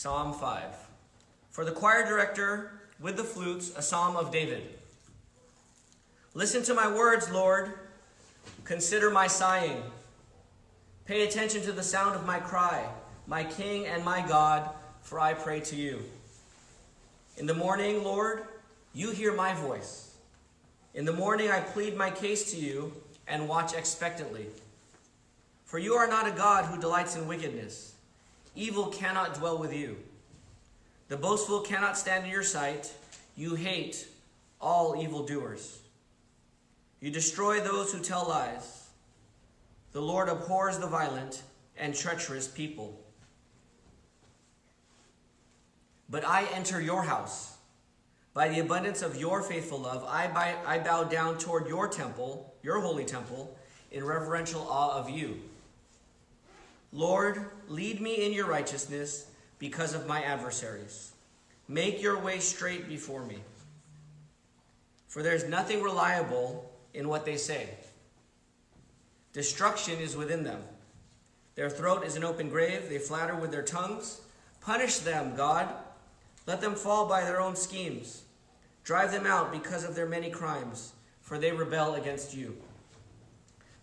Psalm 5. For the choir director with the flutes, a psalm of David. Listen to my words, Lord. Consider my sighing. Pay attention to the sound of my cry, my King and my God, for I pray to you. In the morning, Lord, you hear my voice. In the morning, I plead my case to you and watch expectantly. For you are not a God who delights in wickedness. Evil cannot dwell with you. The boastful cannot stand in your sight. You hate all evildoers. You destroy those who tell lies. The Lord abhors the violent and treacherous people. But I enter your house. By the abundance of your faithful love, I, I bow down toward your temple, your holy temple, in reverential awe of you. Lord, lead me in your righteousness because of my adversaries. Make your way straight before me. For there is nothing reliable in what they say. Destruction is within them. Their throat is an open grave. They flatter with their tongues. Punish them, God. Let them fall by their own schemes. Drive them out because of their many crimes, for they rebel against you.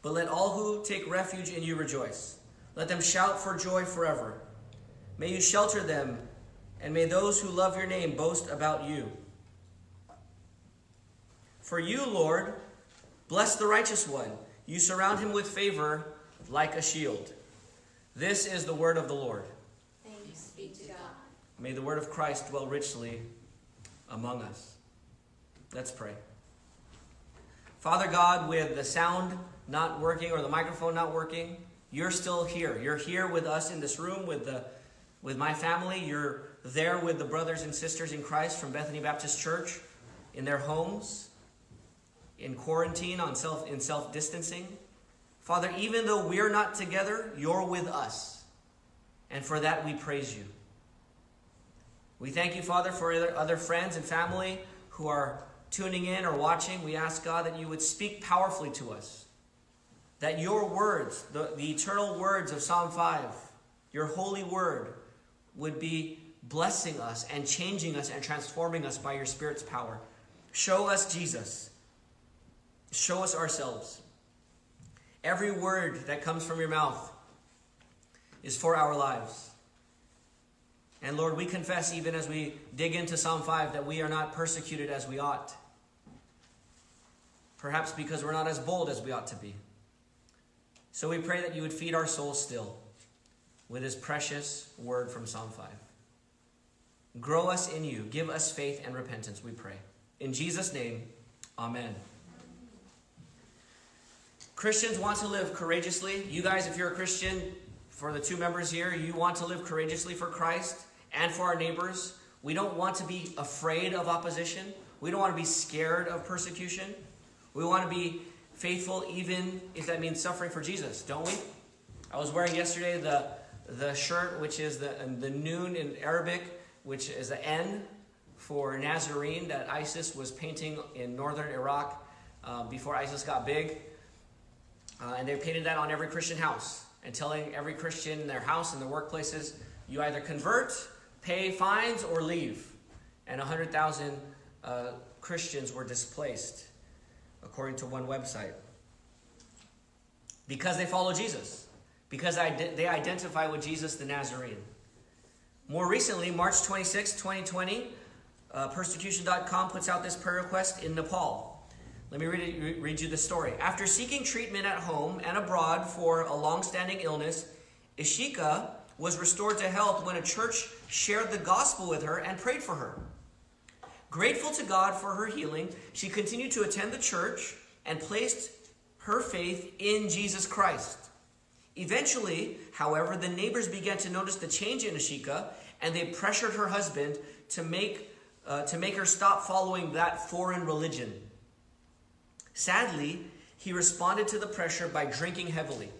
But let all who take refuge in you rejoice. Let them shout for joy forever. May you shelter them, and may those who love your name boast about you. For you, Lord, bless the righteous one. You surround him with favor like a shield. This is the word of the Lord. Thanks be to God. May the word of Christ dwell richly among us. Let's pray. Father God, with the sound not working or the microphone not working, you're still here. You're here with us in this room with the with my family. You're there with the brothers and sisters in Christ from Bethany Baptist Church in their homes, in quarantine, on self in self-distancing. Father, even though we're not together, you're with us. And for that we praise you. We thank you, Father, for other, other friends and family who are tuning in or watching. We ask, God, that you would speak powerfully to us. That your words, the, the eternal words of Psalm 5, your holy word, would be blessing us and changing us and transforming us by your Spirit's power. Show us Jesus. Show us ourselves. Every word that comes from your mouth is for our lives. And Lord, we confess, even as we dig into Psalm 5, that we are not persecuted as we ought. Perhaps because we're not as bold as we ought to be. So we pray that you would feed our souls still with his precious word from Psalm 5. Grow us in you. Give us faith and repentance, we pray. In Jesus' name, amen. Christians want to live courageously. You guys, if you're a Christian, for the two members here, you want to live courageously for Christ and for our neighbors. We don't want to be afraid of opposition. We don't want to be scared of persecution. We want to be faithful even if that means suffering for Jesus, don't we? I was wearing yesterday the, the shirt, which is the, the noon in Arabic, which is the N for Nazarene that ISIS was painting in northern Iraq uh, before ISIS got big. Uh, and they painted that on every Christian house and telling every Christian in their house and their workplaces, you either convert, pay fines, or leave. And 100,000 uh, Christians were displaced, according to one website. Because they follow Jesus. Because they identify with Jesus the Nazarene. More recently, March 26, 2020, uh, persecution.com puts out this prayer request in Nepal. Let me read, read you the story. After seeking treatment at home and abroad for a long-standing illness, Ishika was restored to health when a church shared the gospel with her and prayed for her. Grateful to God for her healing, she continued to attend the church and placed her faith in Jesus Christ. Eventually, however, the neighbors began to notice the change in Ashika, and they pressured her husband to make, uh, to make her stop following that foreign religion. Sadly, he responded to the pressure by drinking heavily.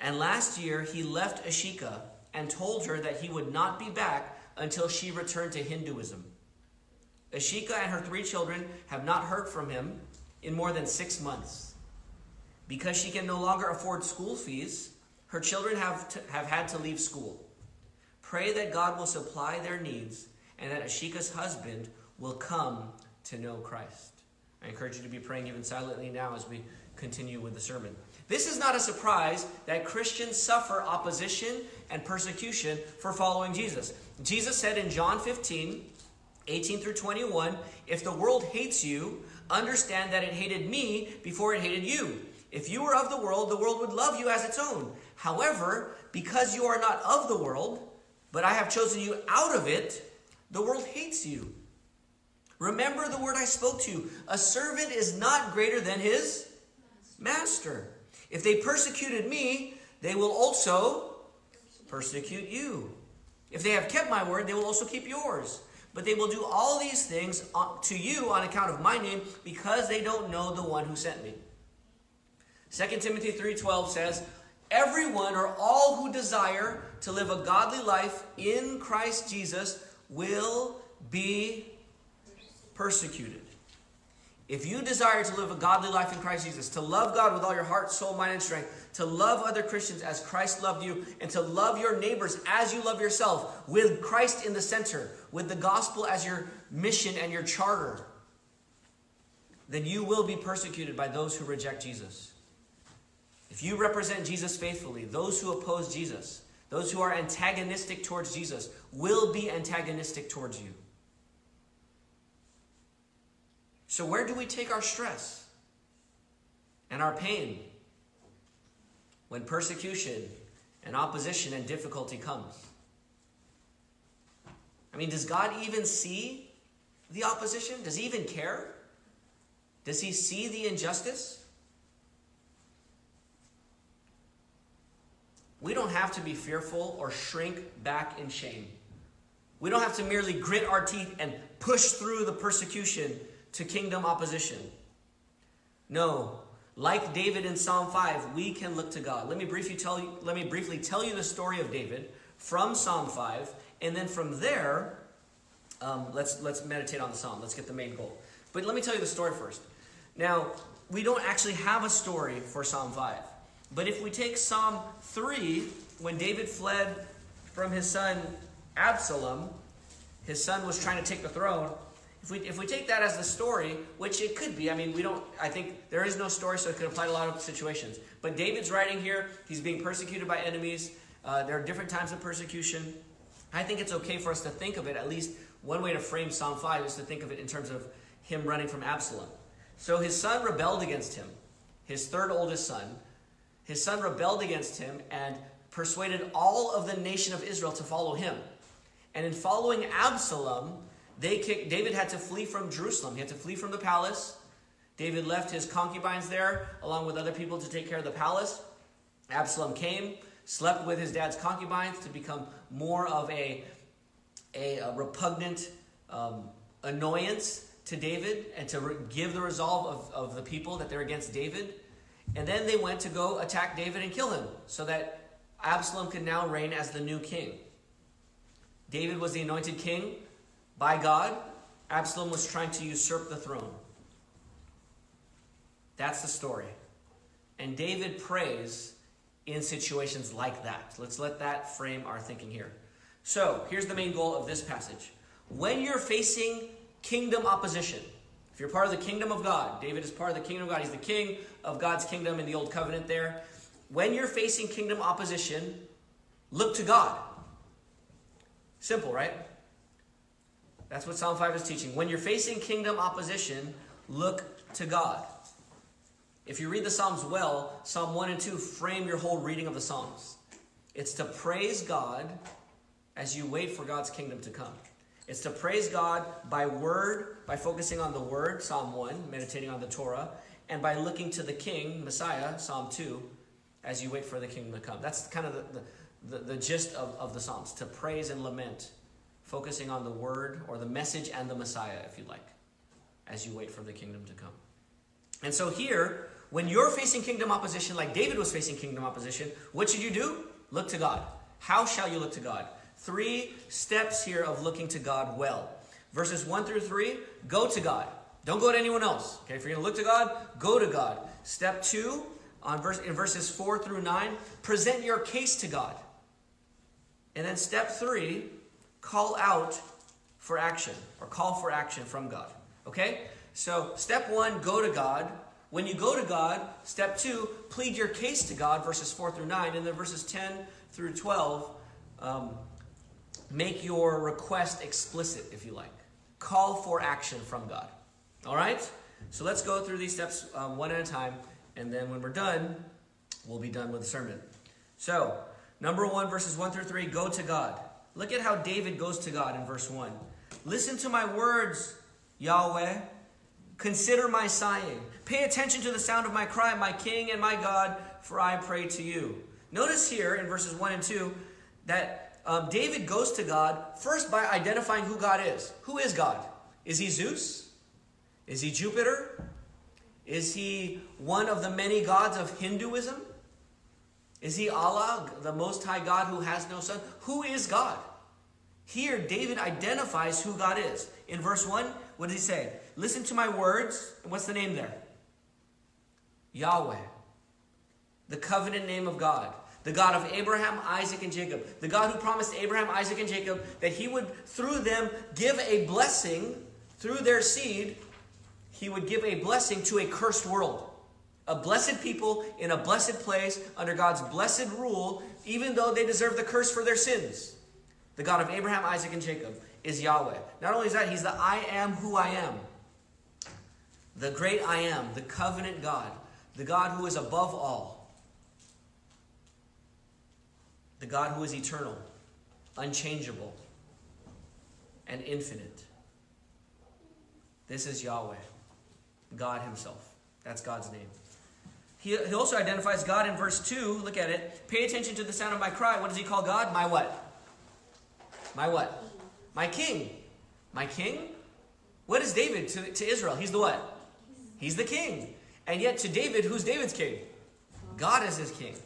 And last year, he left Ashika and told her that he would not be back until she returned to Hinduism. Ashika and her three children have not heard from him in more than six months. Because she can no longer afford school fees, Her children have, to, have had to leave school. Pray that God will supply their needs and that Ashika's husband will come to know Christ. I encourage you to be praying even silently now as we continue with the sermon. This is not a surprise that Christians suffer opposition and persecution for following Jesus. Jesus said in John 15, 18 through 21, If the world hates you, understand that it hated me before it hated you. If you were of the world, the world would love you as its own. However, because you are not of the world, but I have chosen you out of it, the world hates you. Remember the word I spoke to you. A servant is not greater than his master. If they persecuted me, they will also persecute you. If they have kept my word, they will also keep yours. But they will do all these things uh, to you on account of my name because they don't know the one who sent me. 2 Timothy 3:12 says, "Everyone or all who desire to live a godly life in Christ Jesus will be persecuted." If you desire to live a godly life in Christ Jesus, to love God with all your heart, soul, mind, and strength, to love other Christians as Christ loved you, and to love your neighbors as you love yourself, with Christ in the center, with the gospel as your mission and your charter, then you will be persecuted by those who reject Jesus. If you represent Jesus faithfully, those who oppose Jesus, those who are antagonistic towards Jesus, will be antagonistic towards you. So, where do we take our stress and our pain when persecution and opposition and difficulty comes? I mean, does God even see the opposition? Does he even care? Does he see the injustice? We don't have to be fearful or shrink back in shame. We don't have to merely grit our teeth and push through the persecution to kingdom opposition. No, like David in Psalm 5, we can look to God. Let me briefly tell you, let me briefly tell you the story of David from Psalm 5, and then from there, um, let's let's meditate on the psalm. Let's get the main goal. But let me tell you the story first. Now, we don't actually have a story for Psalm 5. But if we take Psalm 3, when David fled from his son Absalom, his son was trying to take the throne, if we, if we take that as the story, which it could be, I mean, we don't, I think there is no story, so it could apply to a lot of situations. But David's writing here, he's being persecuted by enemies. Uh, there are different times of persecution. I think it's okay for us to think of it, at least one way to frame Psalm 5 is to think of it in terms of him running from Absalom. So his son rebelled against him, his third oldest son. His son rebelled against him and persuaded all of the nation of Israel to follow him. And in following Absalom, they kicked, David had to flee from Jerusalem. He had to flee from the palace. David left his concubines there along with other people to take care of the palace. Absalom came, slept with his dad's concubines to become more of a, a, a repugnant um, annoyance to David and to re- give the resolve of, of the people that they're against David. And then they went to go attack David and kill him so that Absalom could now reign as the new king. David was the anointed king by God, Absalom was trying to usurp the throne. That's the story. And David prays in situations like that. Let's let that frame our thinking here. So, here's the main goal of this passage. When you're facing kingdom opposition, if you're part of the kingdom of God, David is part of the kingdom of God, he's the king of God's kingdom in the old covenant there. When you're facing kingdom opposition, look to God. Simple, right? That's what Psalm 5 is teaching. When you're facing kingdom opposition, look to God. If you read the Psalms well, Psalm 1 and 2 frame your whole reading of the Psalms. It's to praise God as you wait for God's kingdom to come. It's to praise God by word, by focusing on the word, Psalm 1, meditating on the Torah, and by looking to the King, Messiah, Psalm 2, as you wait for the kingdom to come. That's kind of the, the, the, the gist of, of the Psalms, to praise and lament focusing on the word or the message and the Messiah, if you like, as you wait for the kingdom to come. And so here, when you're facing kingdom opposition, like David was facing kingdom opposition, what should you do? Look to God. How shall you look to God? Three steps here of looking to God well. Verses 1 through 3 go to God. Don't go to anyone else. Okay, if you're going to look to God, go to God. Step 2 on verse, in verses 4 through 9, present your case to God. And then step three, call out for action or call for action from God. Okay? So, step one, go to God. When you go to God, step two, plead your case to God, verses 4 through 9. And then verses 10 through 12, um, make your request explicit, if you like. Call for action from God. All right? So let's go through these steps um, one at a time, and then when we're done, we'll be done with the sermon. So, number one, verses 1 through 3, go to God. Look at how David goes to God in verse 1. Listen to my words, Yahweh. Consider my sighing. Pay attention to the sound of my cry, my King and my God, for I pray to you. Notice here in verses 1 and 2 that um, David goes to God first by identifying who God is. Who is God? Is he Zeus? Is he Jupiter? Is he one of the many gods of Hinduism? Is he Allah, the Most High God who has no son? Who is God? Here, David identifies who God is. In verse 1, what does he say? Listen to my words. What's the name there? Yahweh. The covenant name of God. The God of Abraham, Isaac, and Jacob. The God who promised Abraham, Isaac, and Jacob that he would, through them, give a blessing, through their seed, he would give a blessing to a cursed world. A blessed people in a blessed place under God's blessed rule, even though they deserve the curse for their sins. The God of Abraham, Isaac, and Jacob is Yahweh. Not only is that, he's the I am who I am. The great I am, the covenant God, the God who is above all, the God who is eternal, unchangeable, and infinite. This is Yahweh, God Himself. That's God's name. He, he also identifies God in verse 2. Look at it. Pay attention to the sound of my cry. What does he call God? My what? My what? My king. My king? What is David to, to Israel? He's the what? He's the king. And yet to David, who's David's king? God is his king.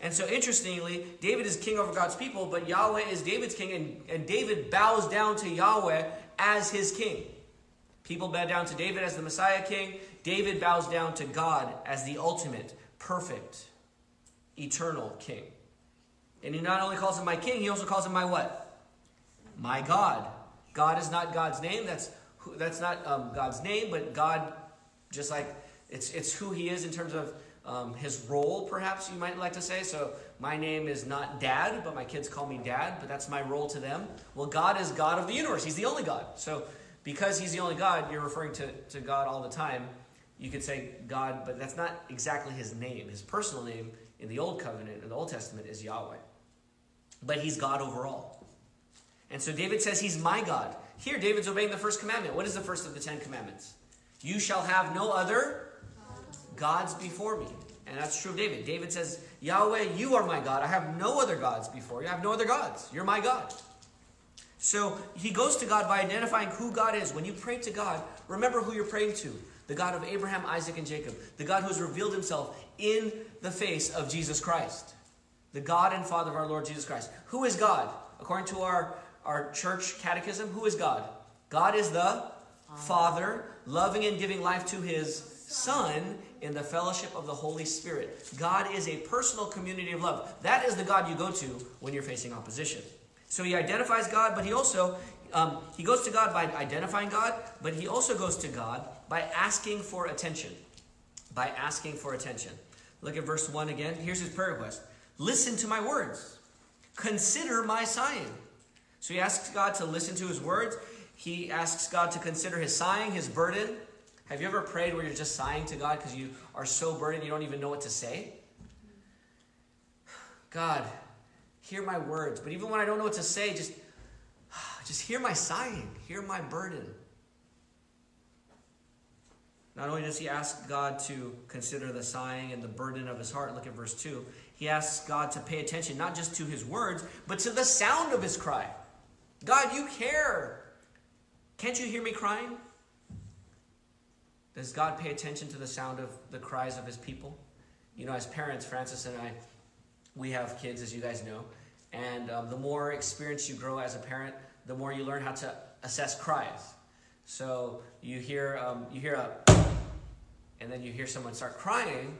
And so interestingly, David is king over God's people, but Yahweh is David's king, and, and David bows down to Yahweh as his king. People bow down to David as the Messiah king. David bows down to God as the ultimate, perfect, eternal king. And he not only calls him my king, he also calls him my what? My God. God is not God's name. That's that's not um, God's name, but God, just like it's it's who He is in terms of um, His role. Perhaps you might like to say. So my name is not Dad, but my kids call me Dad. But that's my role to them. Well, God is God of the universe. He's the only God. So because He's the only God, you're referring to to God all the time. You could say God, but that's not exactly His name. His personal name in the Old Covenant, in the Old Testament, is Yahweh. But He's God overall. And so David says he's my God. Here, David's obeying the first commandment. What is the first of the Ten Commandments? You shall have no other gods before me. And that's true of David. David says, Yahweh, you are my God. I have no other gods before you. I have no other gods. You're my God. So he goes to God by identifying who God is. When you pray to God, remember who you're praying to the God of Abraham, Isaac, and Jacob, the God who has revealed himself in the face of Jesus Christ, the God and Father of our Lord Jesus Christ. Who is God? According to our our church catechism, who is God? God is the Father, loving and giving life to his Son in the fellowship of the Holy Spirit. God is a personal community of love. That is the God you go to when you're facing opposition. So he identifies God, but he also um, he goes to God by identifying God, but he also goes to God by asking for attention. By asking for attention. Look at verse 1 again. Here's his prayer request Listen to my words, consider my sighing. So he asks God to listen to his words. He asks God to consider his sighing, his burden. Have you ever prayed where you're just sighing to God because you are so burdened you don't even know what to say? God, hear my words. But even when I don't know what to say, just, just hear my sighing, hear my burden. Not only does he ask God to consider the sighing and the burden of his heart, look at verse 2. He asks God to pay attention not just to his words, but to the sound of his cry. God, you care. Can't you hear me crying? Does God pay attention to the sound of the cries of his people? You know, as parents, Francis and I, we have kids, as you guys know. And um, the more experience you grow as a parent, the more you learn how to assess cries. So you hear, um, you hear a, and then you hear someone start crying.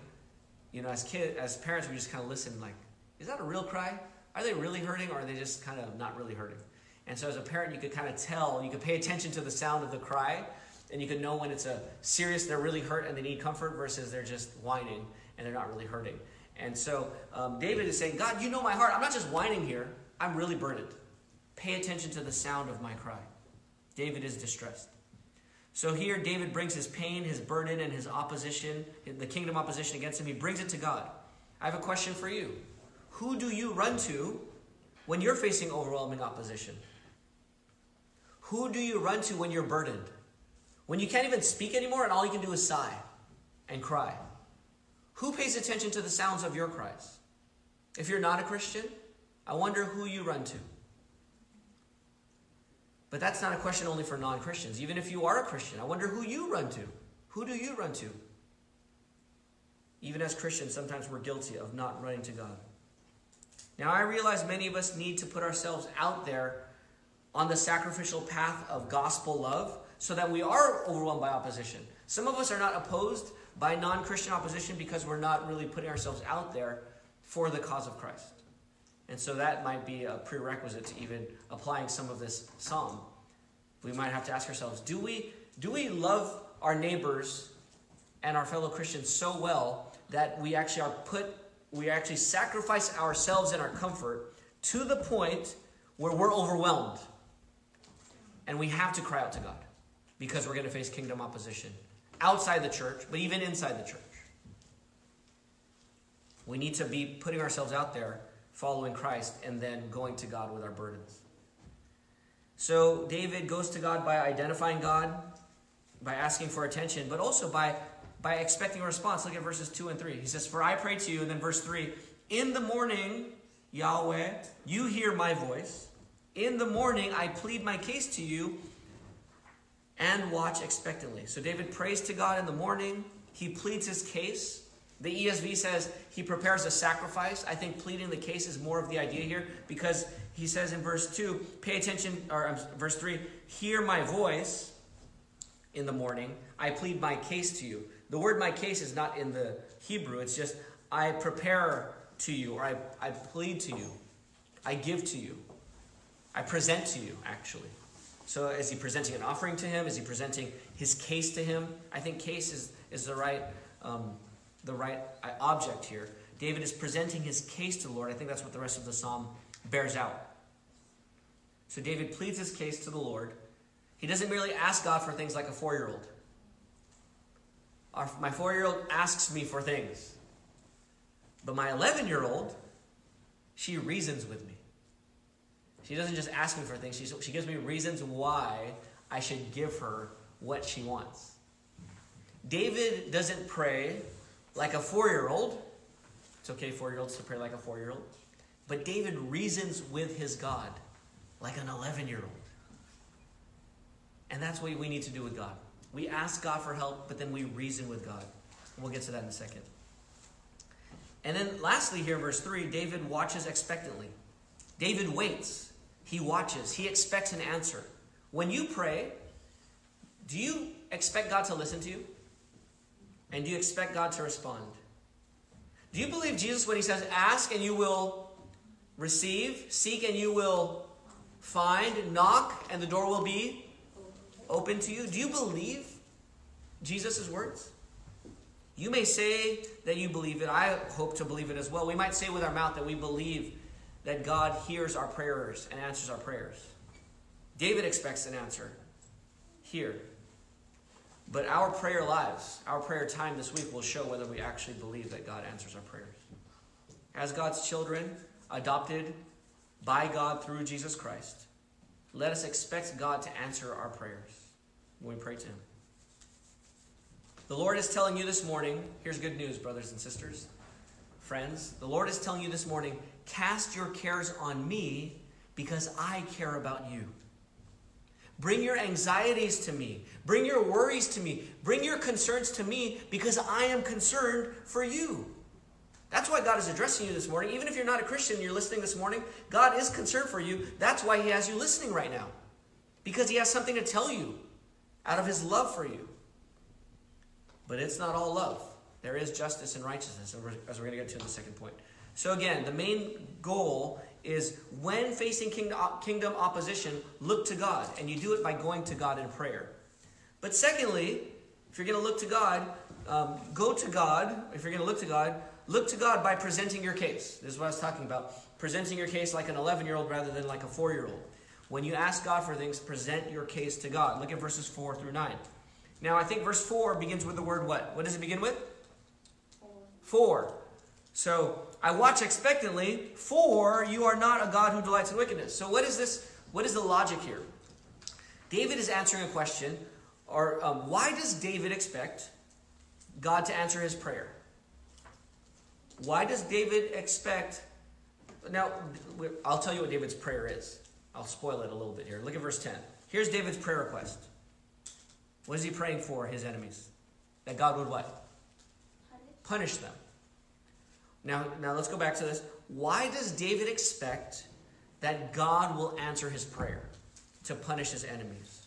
you know, as kid, as parents, we just kind of listen, like, is that a real cry? Are they really hurting, or are they just kind of not really hurting? And so, as a parent, you could kind of tell, you could pay attention to the sound of the cry, and you could know when it's a serious, they're really hurt and they need comfort, versus they're just whining and they're not really hurting. And so, um, David is saying, God, you know my heart. I'm not just whining here, I'm really burdened. Pay attention to the sound of my cry. David is distressed. So here, David brings his pain, his burden, and his opposition, the kingdom opposition against him. He brings it to God. I have a question for you. Who do you run to when you're facing overwhelming opposition? Who do you run to when you're burdened? When you can't even speak anymore and all you can do is sigh and cry? Who pays attention to the sounds of your cries? If you're not a Christian, I wonder who you run to. But that's not a question only for non Christians. Even if you are a Christian, I wonder who you run to. Who do you run to? Even as Christians, sometimes we're guilty of not running to God. Now, I realize many of us need to put ourselves out there on the sacrificial path of gospel love so that we are overwhelmed by opposition. Some of us are not opposed by non Christian opposition because we're not really putting ourselves out there for the cause of Christ. And so that might be a prerequisite to even applying some of this psalm. We might have to ask ourselves do we, do we love our neighbors and our fellow Christians so well that we actually are put, we actually sacrifice ourselves and our comfort to the point where we're overwhelmed and we have to cry out to God because we're going to face kingdom opposition outside the church, but even inside the church. We need to be putting ourselves out there following Christ, and then going to God with our burdens. So David goes to God by identifying God, by asking for attention, but also by, by expecting a response. Look at verses 2 and 3. He says, For I pray to you, and then verse 3 In the morning, Yahweh, you hear my voice. In the morning, I plead my case to you and watch expectantly. So David prays to God in the morning. He pleads his case. The ESV says he prepares a sacrifice. I think pleading the case is more of the idea here because he says in verse 2, pay attention, or verse 3, hear my voice in the morning. I plead my case to you. The word my case is not in the Hebrew, it's just I prepare to you, or I, I plead to you, I give to you, I present to you, actually. So is he presenting an offering to him? Is he presenting his case to him? I think case is, is the right. Um, the right uh, object here. David is presenting his case to the Lord. I think that's what the rest of the psalm bears out. So David pleads his case to the Lord. He doesn't merely ask God for things like a four year old. My four year old asks me for things. But my 11 year old, she reasons with me. She doesn't just ask me for things, she, she gives me reasons why I should give her what she wants. David doesn't pray like a four year old. It's okay, four year olds, to pray like a four year old. But David reasons with his God like an 11 year old. And that's what we need to do with God. We ask God for help, but then we reason with God. We'll get to that in a second. And then lastly, here, verse 3 David watches expectantly. David waits, he watches, he expects an answer. When you pray, do you expect God to listen to you? And do you expect God to respond? Do you believe Jesus when he says, Ask and you will receive, seek and you will find, knock and the door will be open to you? Do you believe Jesus' words? You may say that you believe it. I hope to believe it as well. We might say with our mouth that we believe that God hears our prayers and answers our prayers. David expects an answer here. But our prayer lives, our prayer time this week will show whether we actually believe that God answers our prayers. As God's children, adopted by God through Jesus Christ, let us expect God to answer our prayers when we pray to Him. The Lord is telling you this morning here's good news, brothers and sisters, friends. The Lord is telling you this morning cast your cares on me because I care about you. Bring your anxieties to me. Bring your worries to me. Bring your concerns to me because I am concerned for you. That's why God is addressing you this morning. Even if you're not a Christian, you're listening this morning, God is concerned for you. That's why He has you listening right now. Because He has something to tell you out of His love for you. But it's not all love. There is justice and righteousness, as we're going to get to in the second point. So, again, the main goal is when facing kingdom opposition, look to God. And you do it by going to God in prayer. But secondly, if you're going to look to God, um, go to God. If you're going to look to God, look to God by presenting your case. This is what I was talking about. Presenting your case like an 11 year old rather than like a 4 year old. When you ask God for things, present your case to God. Look at verses 4 through 9. Now, I think verse 4 begins with the word what? What does it begin with? 4. So, I watch expectantly, for you are not a God who delights in wickedness. So, what is this? What is the logic here? David is answering a question, or um, why does David expect God to answer his prayer? Why does David expect? Now, I'll tell you what David's prayer is. I'll spoil it a little bit here. Look at verse 10. Here's David's prayer request. What is he praying for his enemies? That God would what? Punish them. Now, now let's go back to this. Why does David expect that God will answer his prayer to punish his enemies?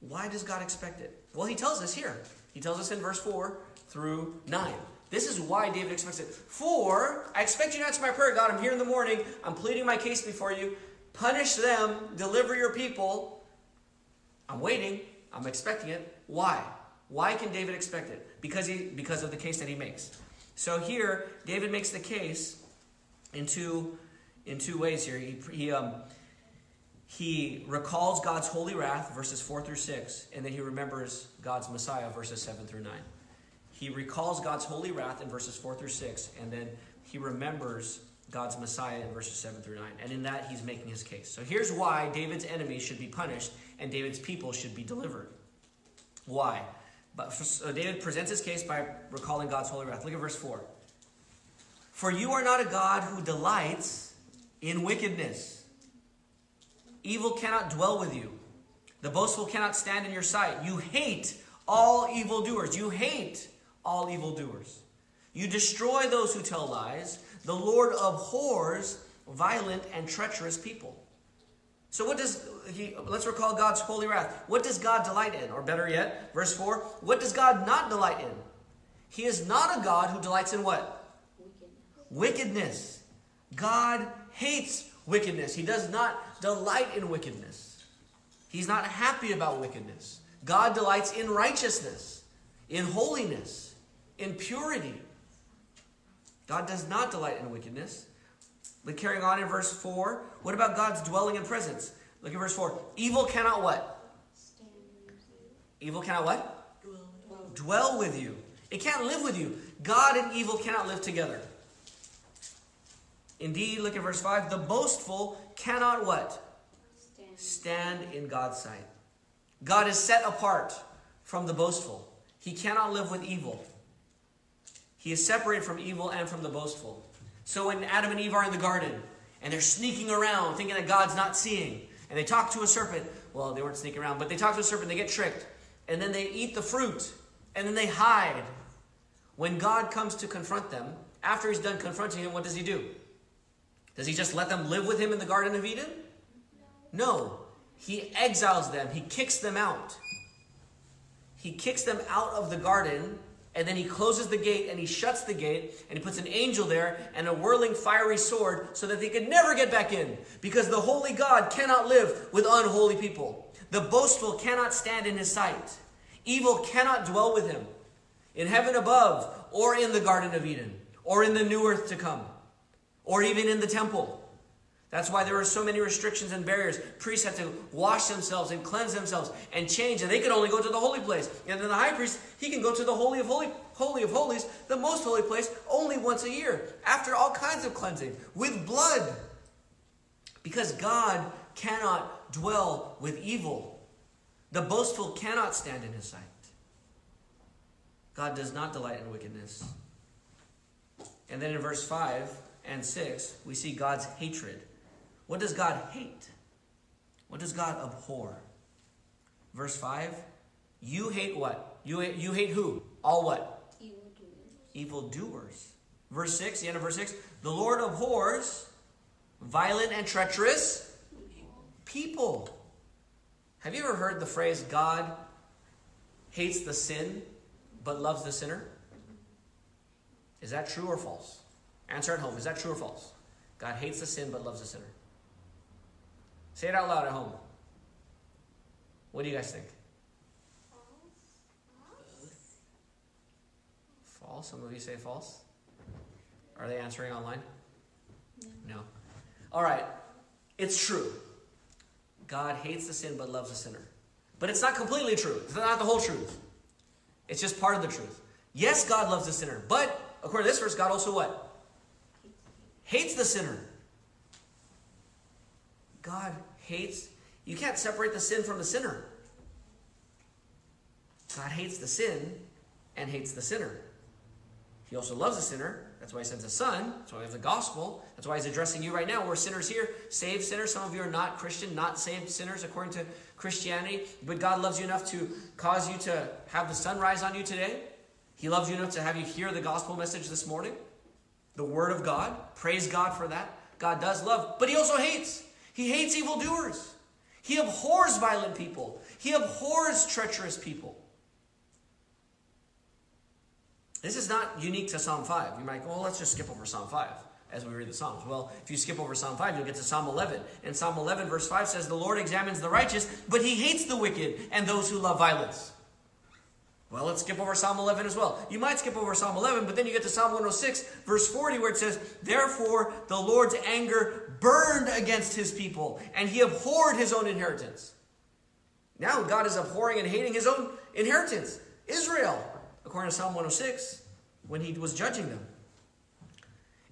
Why does God expect it? Well, he tells us here. He tells us in verse 4 through 9. This is why David expects it. For I expect you to answer my prayer, God. I'm here in the morning. I'm pleading my case before you. Punish them. Deliver your people. I'm waiting. I'm expecting it. Why? Why can David expect it? Because he because of the case that he makes. So here, David makes the case in two in two ways here. He, he um, he recalls God's holy wrath, verses 4 through 6, and then he remembers God's Messiah, verses 7 through 9. He recalls God's holy wrath in verses 4 through 6, and then he remembers God's Messiah in verses 7 through 9. And in that, he's making his case. So here's why David's enemies should be punished and David's people should be delivered. Why? But so uh, David presents his case by recalling God's holy wrath. Look at verse 4. For you are not a God who delights in wickedness. Evil cannot dwell with you. The boastful cannot stand in your sight. You hate all evildoers. You hate all evildoers. You destroy those who tell lies. The Lord abhors violent and treacherous people. So what does he let's recall God's holy wrath. What does God delight in? Or better yet, verse 4, what does God not delight in? He is not a God who delights in what? Wickedness. wickedness. God hates wickedness. He does not delight in wickedness. He's not happy about wickedness. God delights in righteousness, in holiness, in purity. God does not delight in wickedness. But carrying on in verse 4, what about God's dwelling and presence? Look at verse 4. Evil cannot what? Evil cannot what? Dwell. Dwell with you. It can't live with you. God and evil cannot live together. Indeed, look at verse 5. The boastful cannot what? Stand in God's sight. God is set apart from the boastful. He cannot live with evil. He is separated from evil and from the boastful. So when Adam and Eve are in the garden and they're sneaking around thinking that God's not seeing, and they talk to a serpent, well, they weren't sneaking around, but they talk to a serpent, they get tricked, and then they eat the fruit, and then they hide. When God comes to confront them, after he's done confronting him, what does he do? Does he just let them live with him in the Garden of Eden? No. He exiles them, he kicks them out. He kicks them out of the garden and then he closes the gate and he shuts the gate and he puts an angel there and a whirling fiery sword so that they could never get back in because the holy God cannot live with unholy people. The boastful cannot stand in his sight. Evil cannot dwell with him in heaven above or in the Garden of Eden or in the new earth to come or even in the temple. That's why there were so many restrictions and barriers. Priests have to wash themselves and cleanse themselves and change, and they could only go to the holy place. And then the high priest, he can go to the holy of holy, holy of holies, the most holy place, only once a year, after all kinds of cleansing, with blood. Because God cannot dwell with evil. The boastful cannot stand in his sight. God does not delight in wickedness. And then in verse 5 and 6, we see God's hatred what does God hate? What does God abhor? Verse 5 You hate what? You hate, you hate who? All what? Evil doers. Verse 6, the end of verse 6 The Lord abhors violent and treacherous people. Have you ever heard the phrase God hates the sin but loves the sinner? Is that true or false? Answer at home. Is that true or false? God hates the sin but loves the sinner. Say it out loud at home. What do you guys think? False. False. Some of you say false. Are they answering online? No. All right. It's true. God hates the sin but loves the sinner. But it's not completely true. It's not the whole truth. It's just part of the truth. Yes, God loves the sinner, but according to this verse, God also what? Hates the sinner. God hates. You can't separate the sin from the sinner. God hates the sin and hates the sinner. He also loves the sinner. That's why he sends a son. That's why we have the gospel. That's why he's addressing you right now. We're sinners here, saved sinners. Some of you are not Christian, not saved sinners according to Christianity. But God loves you enough to cause you to have the sun rise on you today. He loves you enough to have you hear the gospel message this morning, the word of God. Praise God for that. God does love, but he also hates. He hates evildoers. He abhors violent people. He abhors treacherous people. This is not unique to Psalm 5. You might go, well, let's just skip over Psalm 5 as we read the Psalms. Well, if you skip over Psalm 5, you'll get to Psalm 11. And Psalm 11, verse 5 says, The Lord examines the righteous, but he hates the wicked and those who love violence. Well, let's skip over Psalm 11 as well. You might skip over Psalm 11, but then you get to Psalm 106, verse 40, where it says, Therefore the Lord's anger burned against his people, and he abhorred his own inheritance. Now God is abhorring and hating his own inheritance, Israel according to Psalm 106, when he was judging them.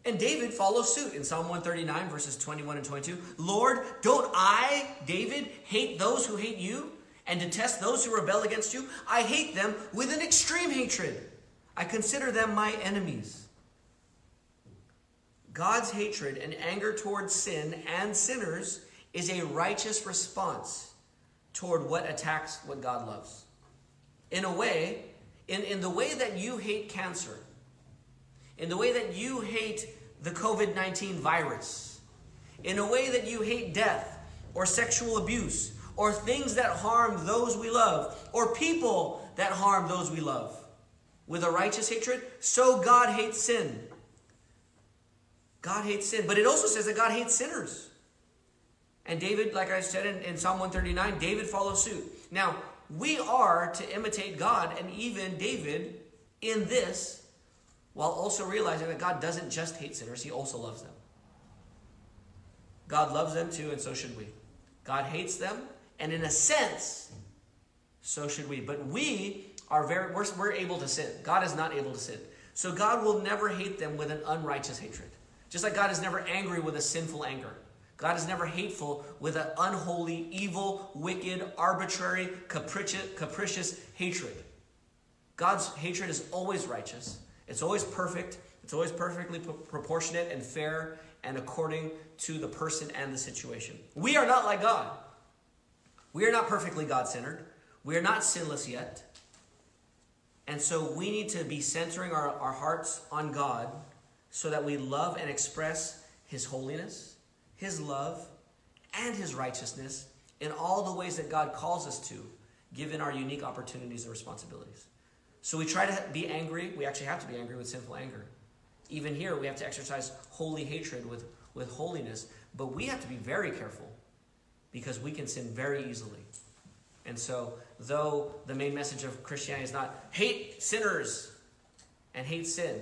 And David follows suit in Psalm 139, verses 21 and 22. Lord, don't I, David, hate those who hate you and detest those who rebel against you? I hate them with an extreme hatred. I consider them my enemies. God's hatred and anger towards sin and sinners is a righteous response toward what attacks what God loves. In a way, in, in the way that you hate cancer, in the way that you hate the COVID 19 virus, in a way that you hate death or sexual abuse or things that harm those we love or people that harm those we love with a righteous hatred, so God hates sin. God hates sin. But it also says that God hates sinners. And David, like I said in, in Psalm 139, David follows suit. Now, we are to imitate God and even David in this, while also realizing that God doesn't just hate sinners, He also loves them. God loves them too, and so should we. God hates them, and in a sense, so should we. But we are very, we're, we're able to sin. God is not able to sin. So God will never hate them with an unrighteous hatred. Just like God is never angry with a sinful anger. God is never hateful with an unholy, evil, wicked, arbitrary, capricious, capricious hatred. God's hatred is always righteous. It's always perfect. It's always perfectly proportionate and fair and according to the person and the situation. We are not like God. We are not perfectly God centered. We are not sinless yet. And so we need to be centering our, our hearts on God so that we love and express His holiness his love, and His righteousness in all the ways that God calls us to, given our unique opportunities and responsibilities. So we try to be angry. We actually have to be angry with sinful anger. Even here, we have to exercise holy hatred with, with holiness. But we have to be very careful because we can sin very easily. And so, though the main message of Christianity is not hate sinners and hate sin,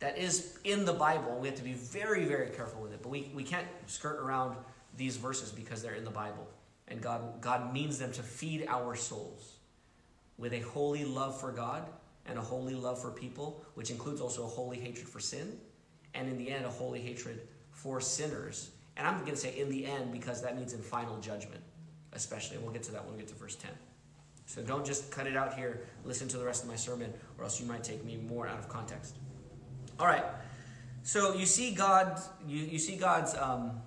that is in the Bible. We have to be very, very careful with it. But we, we can't skirt around these verses because they're in the Bible. And God, God means them to feed our souls with a holy love for God and a holy love for people, which includes also a holy hatred for sin, and in the end, a holy hatred for sinners. And I'm going to say in the end because that means in final judgment, especially. And we'll get to that when we get to verse 10. So don't just cut it out here, listen to the rest of my sermon, or else you might take me more out of context. All right. So you see God, you, you see God's um,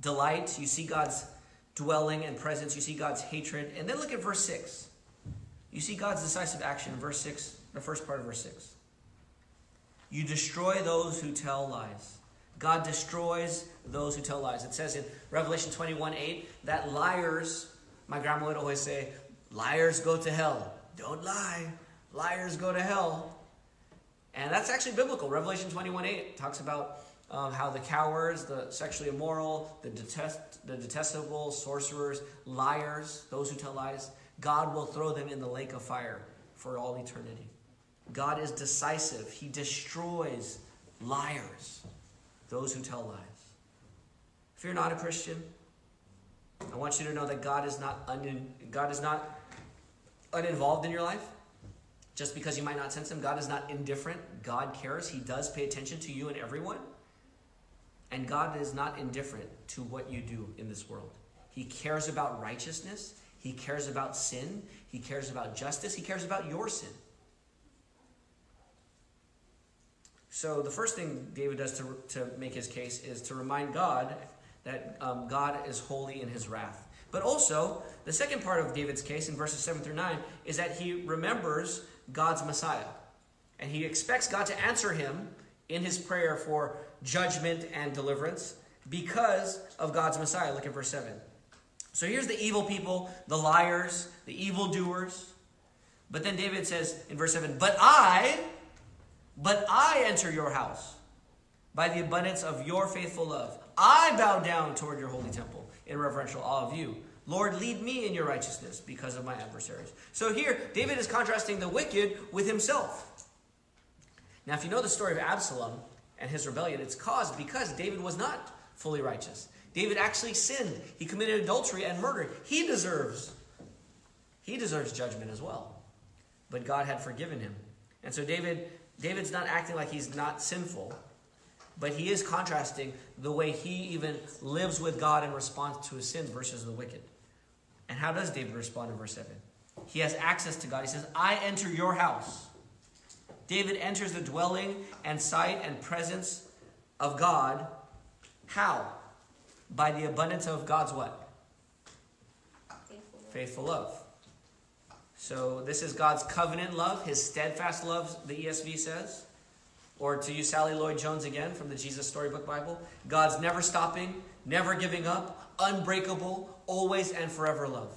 delight, you see God's dwelling and presence, you see God's hatred, and then look at verse 6. You see God's decisive action in verse 6, the first part of verse 6. You destroy those who tell lies. God destroys those who tell lies. It says in Revelation 21 8 that liars, my grandma would always say, liars go to hell. Don't lie. Liars go to hell. And that's actually biblical. Revelation 21 8 talks about um, how the cowards, the sexually immoral, the, detest, the detestable, sorcerers, liars, those who tell lies, God will throw them in the lake of fire for all eternity. God is decisive, He destroys liars, those who tell lies. If you're not a Christian, I want you to know that God is not un- God is not uninvolved in your life. Just because you might not sense him, God is not indifferent. God cares. He does pay attention to you and everyone. And God is not indifferent to what you do in this world. He cares about righteousness. He cares about sin. He cares about justice. He cares about your sin. So, the first thing David does to, to make his case is to remind God that um, God is holy in his wrath. But also, the second part of David's case in verses 7 through 9 is that he remembers God's Messiah. And he expects God to answer him in his prayer for judgment and deliverance because of God's Messiah. Look at verse 7. So here's the evil people, the liars, the evildoers. But then David says in verse 7 But I, but I enter your house by the abundance of your faithful love. I bow down toward your holy temple in reverential awe of you. Lord, lead me in your righteousness because of my adversaries. So here, David is contrasting the wicked with himself. Now, if you know the story of Absalom and his rebellion, it's caused because David was not fully righteous. David actually sinned. He committed adultery and murder. He deserves he deserves judgment as well. But God had forgiven him. And so David David's not acting like he's not sinful. But he is contrasting the way he even lives with God in response to his sin versus the wicked. And how does David respond in verse 7? He has access to God. He says, I enter your house. David enters the dwelling and sight and presence of God. How? By the abundance of God's what? Faithful. Faithful love. So this is God's covenant love, his steadfast love, the ESV says. Or to use Sally Lloyd Jones again from the Jesus Storybook Bible, God's never stopping, never giving up, unbreakable, always and forever love.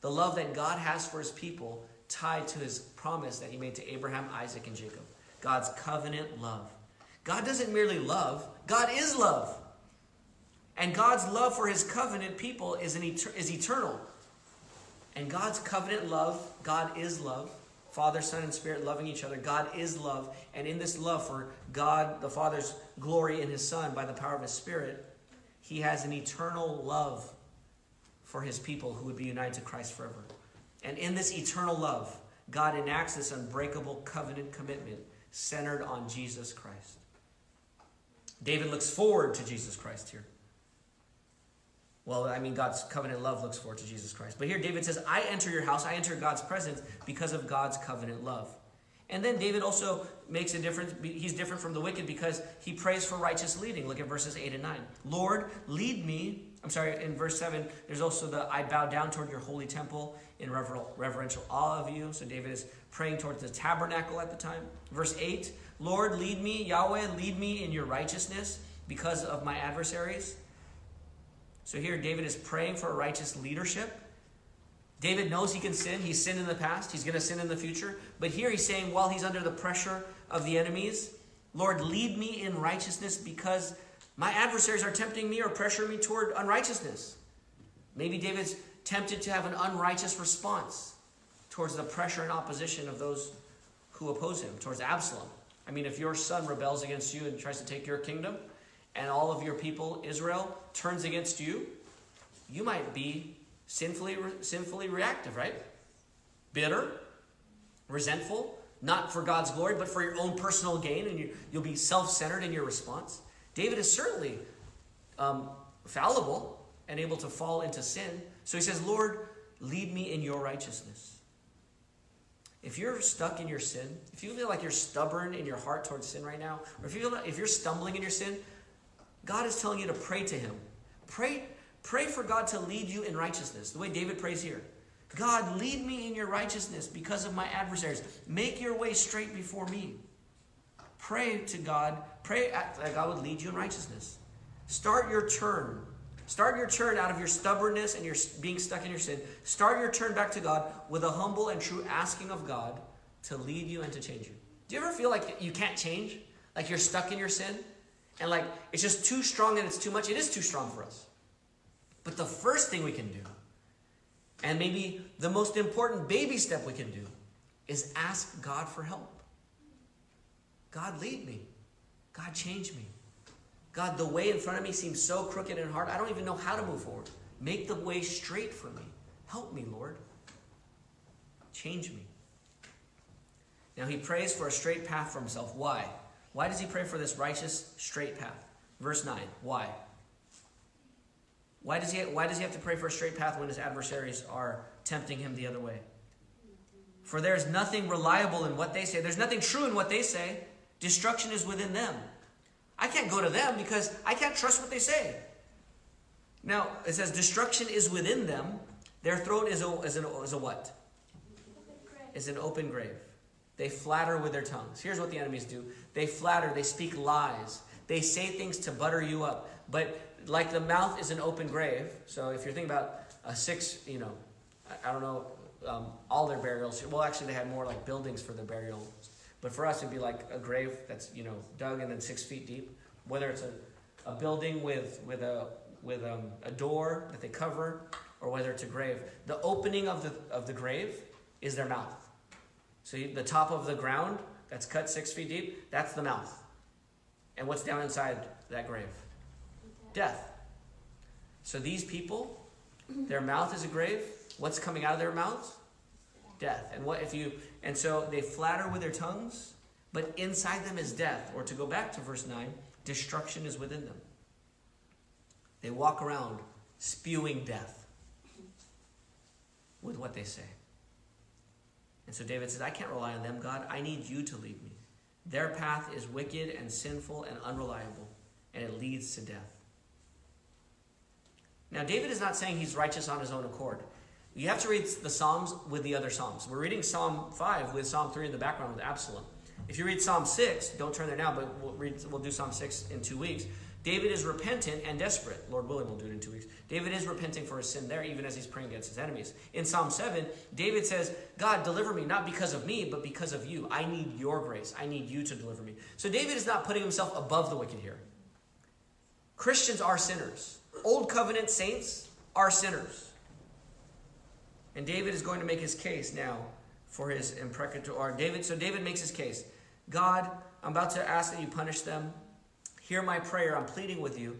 The love that God has for his people tied to his promise that he made to Abraham, Isaac, and Jacob. God's covenant love. God doesn't merely love, God is love. And God's love for his covenant people is, an eter- is eternal. And God's covenant love, God is love. Father, Son, and Spirit loving each other. God is love. And in this love for God, the Father's glory in His Son by the power of His Spirit, He has an eternal love for His people who would be united to Christ forever. And in this eternal love, God enacts this unbreakable covenant commitment centered on Jesus Christ. David looks forward to Jesus Christ here. Well, I mean, God's covenant love looks forward to Jesus Christ. But here David says, I enter your house, I enter God's presence because of God's covenant love. And then David also makes a difference. He's different from the wicked because he prays for righteous leading. Look at verses 8 and 9. Lord, lead me. I'm sorry, in verse 7, there's also the I bow down toward your holy temple in reverential awe of you. So David is praying towards the tabernacle at the time. Verse 8, Lord, lead me, Yahweh, lead me in your righteousness because of my adversaries. So here, David is praying for a righteous leadership. David knows he can sin. He's sinned in the past. He's going to sin in the future. But here he's saying, while he's under the pressure of the enemies, Lord, lead me in righteousness because my adversaries are tempting me or pressuring me toward unrighteousness. Maybe David's tempted to have an unrighteous response towards the pressure and opposition of those who oppose him, towards Absalom. I mean, if your son rebels against you and tries to take your kingdom, and all of your people, Israel, turns against you, you might be sinfully, sinfully reactive, right? Bitter, resentful, not for God's glory, but for your own personal gain, and you, will be self centered in your response. David is certainly um, fallible and able to fall into sin. So he says, Lord, lead me in your righteousness. If you're stuck in your sin, if you feel like you're stubborn in your heart towards sin right now, or if you feel like if you're stumbling in your sin, God is telling you to pray to Him. Pray, pray for God to lead you in righteousness, the way David prays here. God, lead me in your righteousness because of my adversaries. Make your way straight before me. Pray to God. Pray that God would lead you in righteousness. Start your turn. Start your turn out of your stubbornness and your being stuck in your sin. Start your turn back to God with a humble and true asking of God to lead you and to change you. Do you ever feel like you can't change? Like you're stuck in your sin? And like it's just too strong and it's too much? It is too strong for us. But the first thing we can do, and maybe the most important baby step we can do, is ask God for help. God, lead me. God, change me. God, the way in front of me seems so crooked and hard. I don't even know how to move forward. Make the way straight for me. Help me, Lord. Change me. Now he prays for a straight path for himself. Why? Why does he pray for this righteous, straight path? Verse 9. Why? Why does he, why does he have to pray for a straight path when his adversaries are tempting him the other way? For there is nothing reliable in what they say. There's nothing true in what they say. Destruction is within them. I can't go to them because I can't trust what they say. Now, it says destruction is within them. Their throat is a, is, is a what? Is an open grave. They flatter with their tongues. Here's what the enemies do they flatter, they speak lies, they say things to butter you up. But like the mouth is an open grave, so if you're thinking about a six, you know, I, don't know, um, all their burials, well, actually, they had more like buildings for their burials. But for us, it'd be like a grave that's, you know, dug and then six feet deep. Whether it's a, a building with, with, a, with um, a door that they cover, or whether it's a grave. The opening of the, of the grave is their mouth. So you, the top of the ground that's cut six feet deep, that's the mouth. And what's down inside that grave? Death. So these people, mm-hmm. their mouth is a grave. What's coming out of their mouths? Death. And what if you and so they flatter with their tongues, but inside them is death. Or to go back to verse 9, destruction is within them. They walk around spewing death with what they say. And so David says, I can't rely on them, God. I need you to lead me. Their path is wicked and sinful and unreliable, and it leads to death. Now, David is not saying he's righteous on his own accord. You have to read the Psalms with the other Psalms. We're reading Psalm 5 with Psalm 3 in the background with Absalom. If you read Psalm 6, don't turn there now, but we'll, read, we'll do Psalm 6 in two weeks. David is repentant and desperate. Lord willing, we'll do it in two weeks. David is repenting for his sin there, even as he's praying against his enemies. In Psalm 7, David says, God, deliver me, not because of me, but because of you. I need your grace. I need you to deliver me. So David is not putting himself above the wicked here. Christians are sinners. Old covenant saints are sinners. And David is going to make his case now for his imprecator. David, so David makes his case. God, I'm about to ask that you punish them Hear my prayer. I'm pleading with you.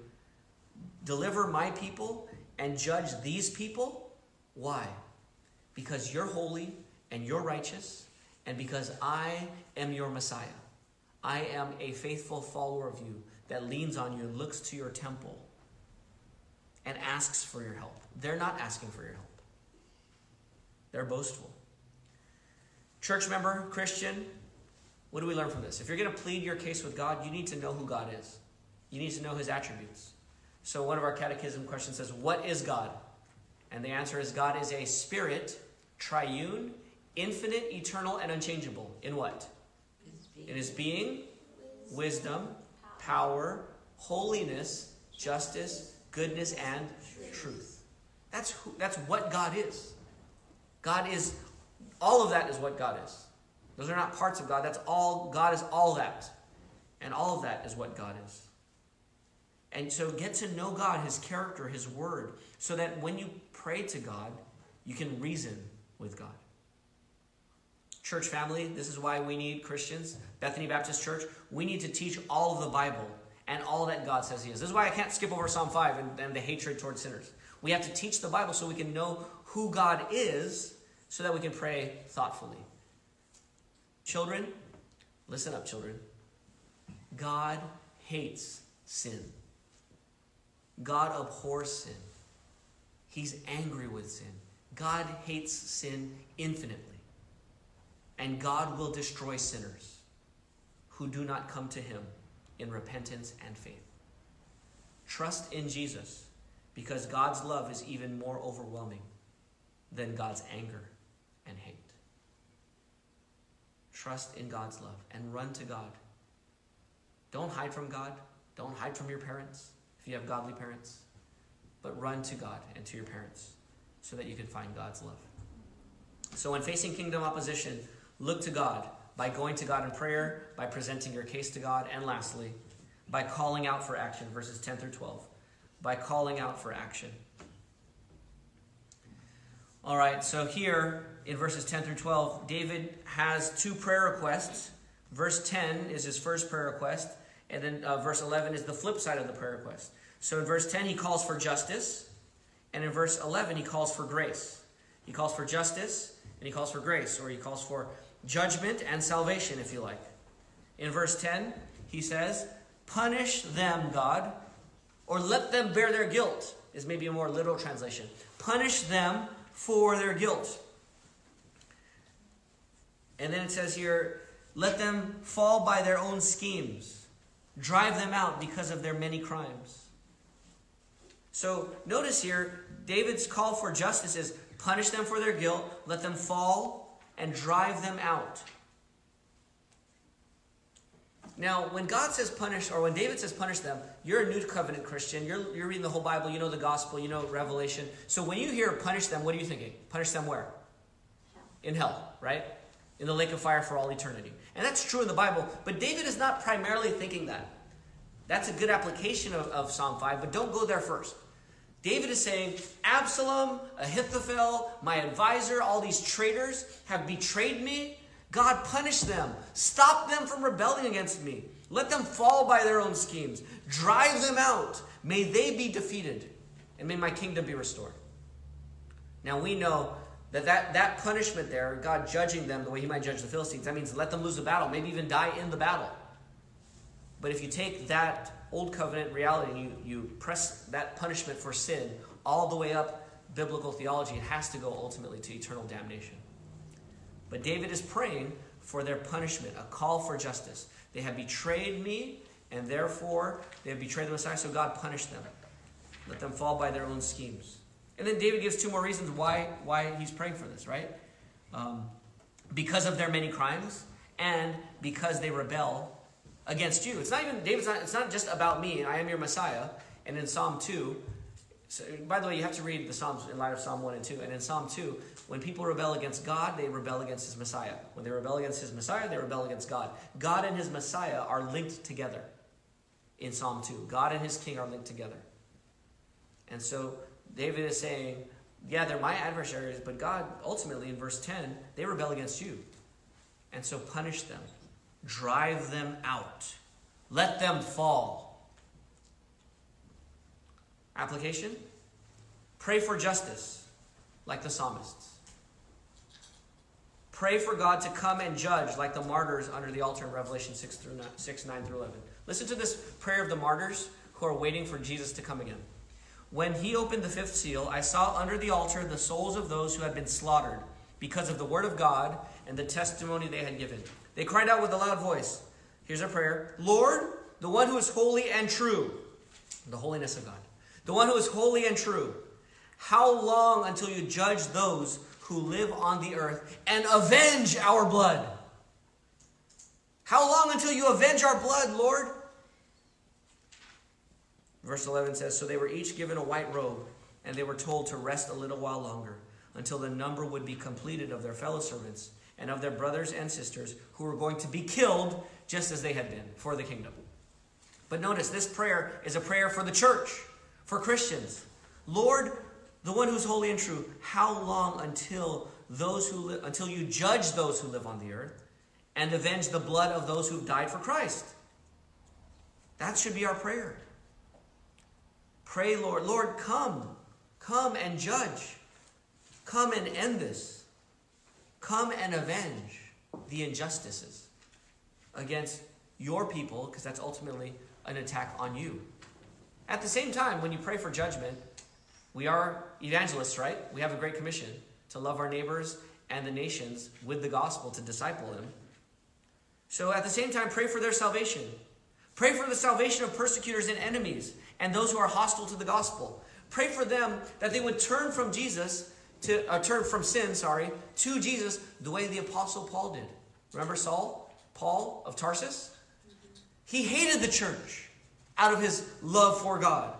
Deliver my people and judge these people. Why? Because you're holy and you're righteous, and because I am your Messiah. I am a faithful follower of you that leans on you looks to your temple and asks for your help. They're not asking for your help, they're boastful. Church member, Christian, what do we learn from this? If you're going to plead your case with God, you need to know who God is. You need to know his attributes. So one of our catechism questions says, What is God? And the answer is God is a spirit, triune, infinite, eternal, and unchangeable. In what? In his being, wisdom, power, holiness, justice, goodness, and truth. That's, who, that's what God is. God is, all of that is what God is. Those are not parts of God. That's all, God is all that. And all of that is what God is. And so get to know God, His character, His word, so that when you pray to God, you can reason with God. Church family, this is why we need Christians, Bethany Baptist Church. We need to teach all of the Bible and all that God says He is. This is why I can't skip over Psalm 5 and, and the hatred towards sinners. We have to teach the Bible so we can know who God is so that we can pray thoughtfully. Children, listen up, children. God hates sin. God abhors sin. He's angry with sin. God hates sin infinitely. And God will destroy sinners who do not come to him in repentance and faith. Trust in Jesus because God's love is even more overwhelming than God's anger and hate. Trust in God's love and run to God. Don't hide from God. Don't hide from your parents if you have godly parents. But run to God and to your parents so that you can find God's love. So when facing kingdom opposition, look to God. by going to God in prayer, by presenting your case to God, and lastly, by calling out for action, verses 10 through 12. By calling out for action. All right, so here in verses 10 through 12, David has two prayer requests. Verse 10 is his first prayer request, and then uh, verse 11 is the flip side of the prayer request. So in verse 10, he calls for justice, and in verse 11, he calls for grace. He calls for justice, and he calls for grace, or he calls for judgment and salvation, if you like. In verse 10, he says, Punish them, God, or let them bear their guilt, is maybe a more literal translation. Punish them for their guilt. And then it says here, let them fall by their own schemes, drive them out because of their many crimes. So notice here, David's call for justice is punish them for their guilt, let them fall, and drive them out. Now, when God says punish, or when David says punish them, you're a new covenant Christian. You're, you're reading the whole Bible. You know the gospel. You know Revelation. So when you hear punish them, what are you thinking? Punish them where? In hell, right? In the lake of fire for all eternity. And that's true in the Bible. But David is not primarily thinking that. That's a good application of, of Psalm 5, but don't go there first. David is saying, Absalom, Ahithophel, my advisor, all these traitors have betrayed me. God, punish them. Stop them from rebelling against me. Let them fall by their own schemes. Drive them out. May they be defeated, and may my kingdom be restored. Now we know that that, that punishment there, God judging them the way he might judge the Philistines, that means let them lose the battle, maybe even die in the battle. But if you take that old covenant reality and you, you press that punishment for sin all the way up biblical theology, it has to go ultimately to eternal damnation. But David is praying for their punishment, a call for justice. They have betrayed me, and therefore they have betrayed the Messiah, so God punish them. Let them fall by their own schemes. And then David gives two more reasons why, why he's praying for this, right? Um, because of their many crimes, and because they rebel against you. It's not even, David's not, it's not just about me, I am your Messiah. And in Psalm 2, so, by the way, you have to read the Psalms in light of Psalm 1 and 2. And in Psalm 2, when people rebel against God, they rebel against his Messiah. When they rebel against his Messiah, they rebel against God. God and his Messiah are linked together in Psalm 2. God and his king are linked together. And so David is saying, yeah, they're my adversaries, but God, ultimately, in verse 10, they rebel against you. And so punish them, drive them out, let them fall. Application? Pray for justice, like the psalmists. Pray for God to come and judge, like the martyrs under the altar in Revelation 6, through 9, 6 9 through 11. Listen to this prayer of the martyrs who are waiting for Jesus to come again. When he opened the fifth seal, I saw under the altar the souls of those who had been slaughtered because of the word of God and the testimony they had given. They cried out with a loud voice. Here's our prayer Lord, the one who is holy and true, the holiness of God the one who is holy and true. How long until you judge those who live on the earth and avenge our blood? How long until you avenge our blood, Lord? Verse 11 says So they were each given a white robe, and they were told to rest a little while longer, until the number would be completed of their fellow servants and of their brothers and sisters who were going to be killed just as they had been for the kingdom. But notice, this prayer is a prayer for the church for Christians. Lord, the one who's holy and true, how long until those who li- until you judge those who live on the earth and avenge the blood of those who've died for Christ? That should be our prayer. Pray, Lord, Lord, come. Come and judge. Come and end this. Come and avenge the injustices against your people, because that's ultimately an attack on you. At the same time, when you pray for judgment, we are evangelists, right? We have a great commission to love our neighbors and the nations with the gospel, to disciple them. So at the same time, pray for their salvation. Pray for the salvation of persecutors and enemies and those who are hostile to the gospel. Pray for them that they would turn from Jesus to uh, turn from sin, sorry, to Jesus the way the apostle Paul did. Remember Saul, Paul of Tarsus? He hated the church out of his love for God.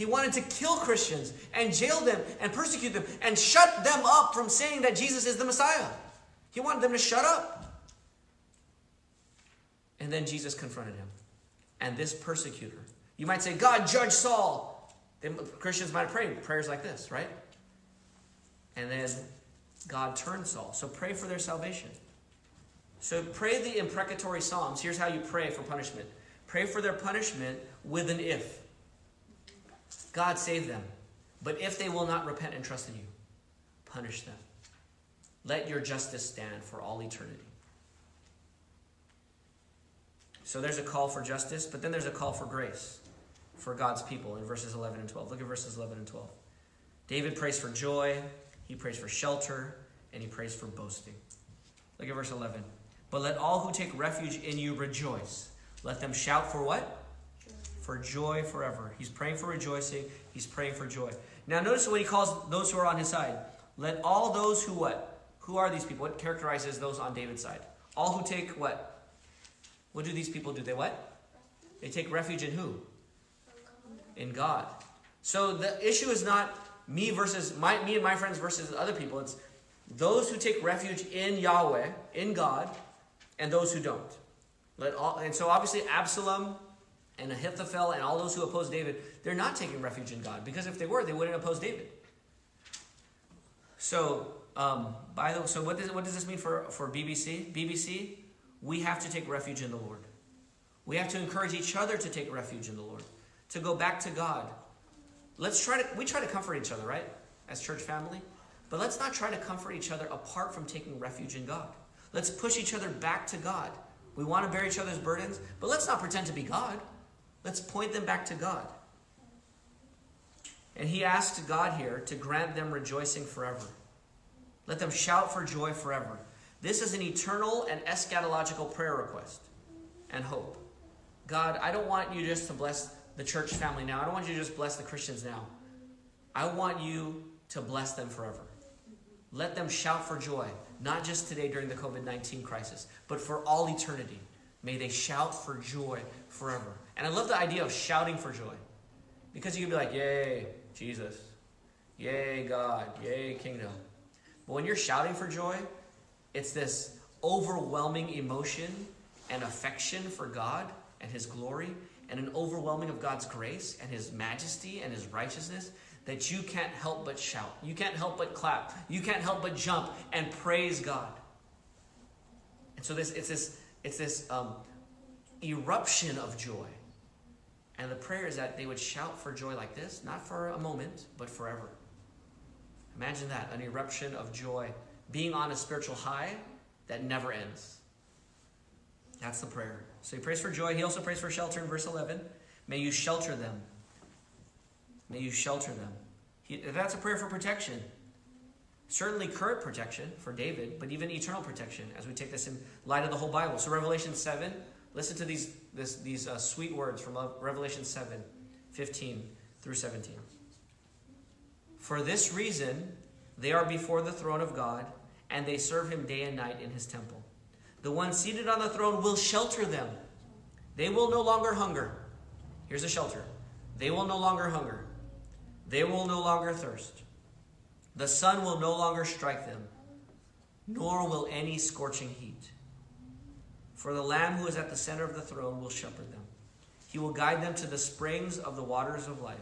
He wanted to kill Christians and jail them and persecute them and shut them up from saying that Jesus is the Messiah. He wanted them to shut up. And then Jesus confronted him. And this persecutor, you might say, God, judge Saul. Then Christians might pray prayers like this, right? And then God turned Saul. So pray for their salvation. So pray the imprecatory psalms. Here's how you pray for punishment. Pray for their punishment with an if. God save them. But if they will not repent and trust in you, punish them. Let your justice stand for all eternity. So there's a call for justice, but then there's a call for grace for God's people in verses 11 and 12. Look at verses 11 and 12. David prays for joy, he prays for shelter, and he prays for boasting. Look at verse 11. But let all who take refuge in you rejoice. Let them shout for what? For joy forever. He's praying for rejoicing. He's praying for joy. Now notice what he calls those who are on his side. Let all those who what? Who are these people? What characterizes those on David's side? All who take what? What do these people do? They what? They take refuge in who? In God. So the issue is not me versus my me and my friends versus other people. It's those who take refuge in Yahweh, in God, and those who don't. Let all, and so obviously Absalom and Ahithophel and all those who oppose David, they're not taking refuge in God because if they were, they wouldn't oppose David. So, um, by the so what does what does this mean for for BBC? BBC, we have to take refuge in the Lord. We have to encourage each other to take refuge in the Lord, to go back to God. Let's try to we try to comfort each other, right? As church family. But let's not try to comfort each other apart from taking refuge in God. Let's push each other back to God. We want to bear each other's burdens, but let's not pretend to be God. Let's point them back to God. And he asked God here to grant them rejoicing forever. Let them shout for joy forever. This is an eternal and eschatological prayer request and hope. God, I don't want you just to bless the church family now. I don't want you to just bless the Christians now. I want you to bless them forever. Let them shout for joy, not just today during the COVID 19 crisis, but for all eternity. May they shout for joy forever. And I love the idea of shouting for joy. Because you can be like, Yay, Jesus. Yay, God. Yay, kingdom. But when you're shouting for joy, it's this overwhelming emotion and affection for God and His glory, and an overwhelming of God's grace and His majesty and His righteousness that you can't help but shout. You can't help but clap. You can't help but jump and praise God. And so this it's this it's this um, eruption of joy. And the prayer is that they would shout for joy like this, not for a moment, but forever. Imagine that an eruption of joy, being on a spiritual high that never ends. That's the prayer. So he prays for joy. He also prays for shelter in verse 11. May you shelter them May you shelter them. He, that's a prayer for protection. Certainly current protection for David, but even eternal protection as we take this in light of the whole Bible. So Revelation 7, listen to these, this, these uh, sweet words from Revelation 7, 15 through 17. For this reason, they are before the throne of God, and they serve him day and night in his temple. The one seated on the throne will shelter them. They will no longer hunger. Here's a shelter. They will no longer hunger. They will no longer thirst. The sun will no longer strike them, nor will any scorching heat. For the Lamb who is at the center of the throne will shepherd them. He will guide them to the springs of the waters of life,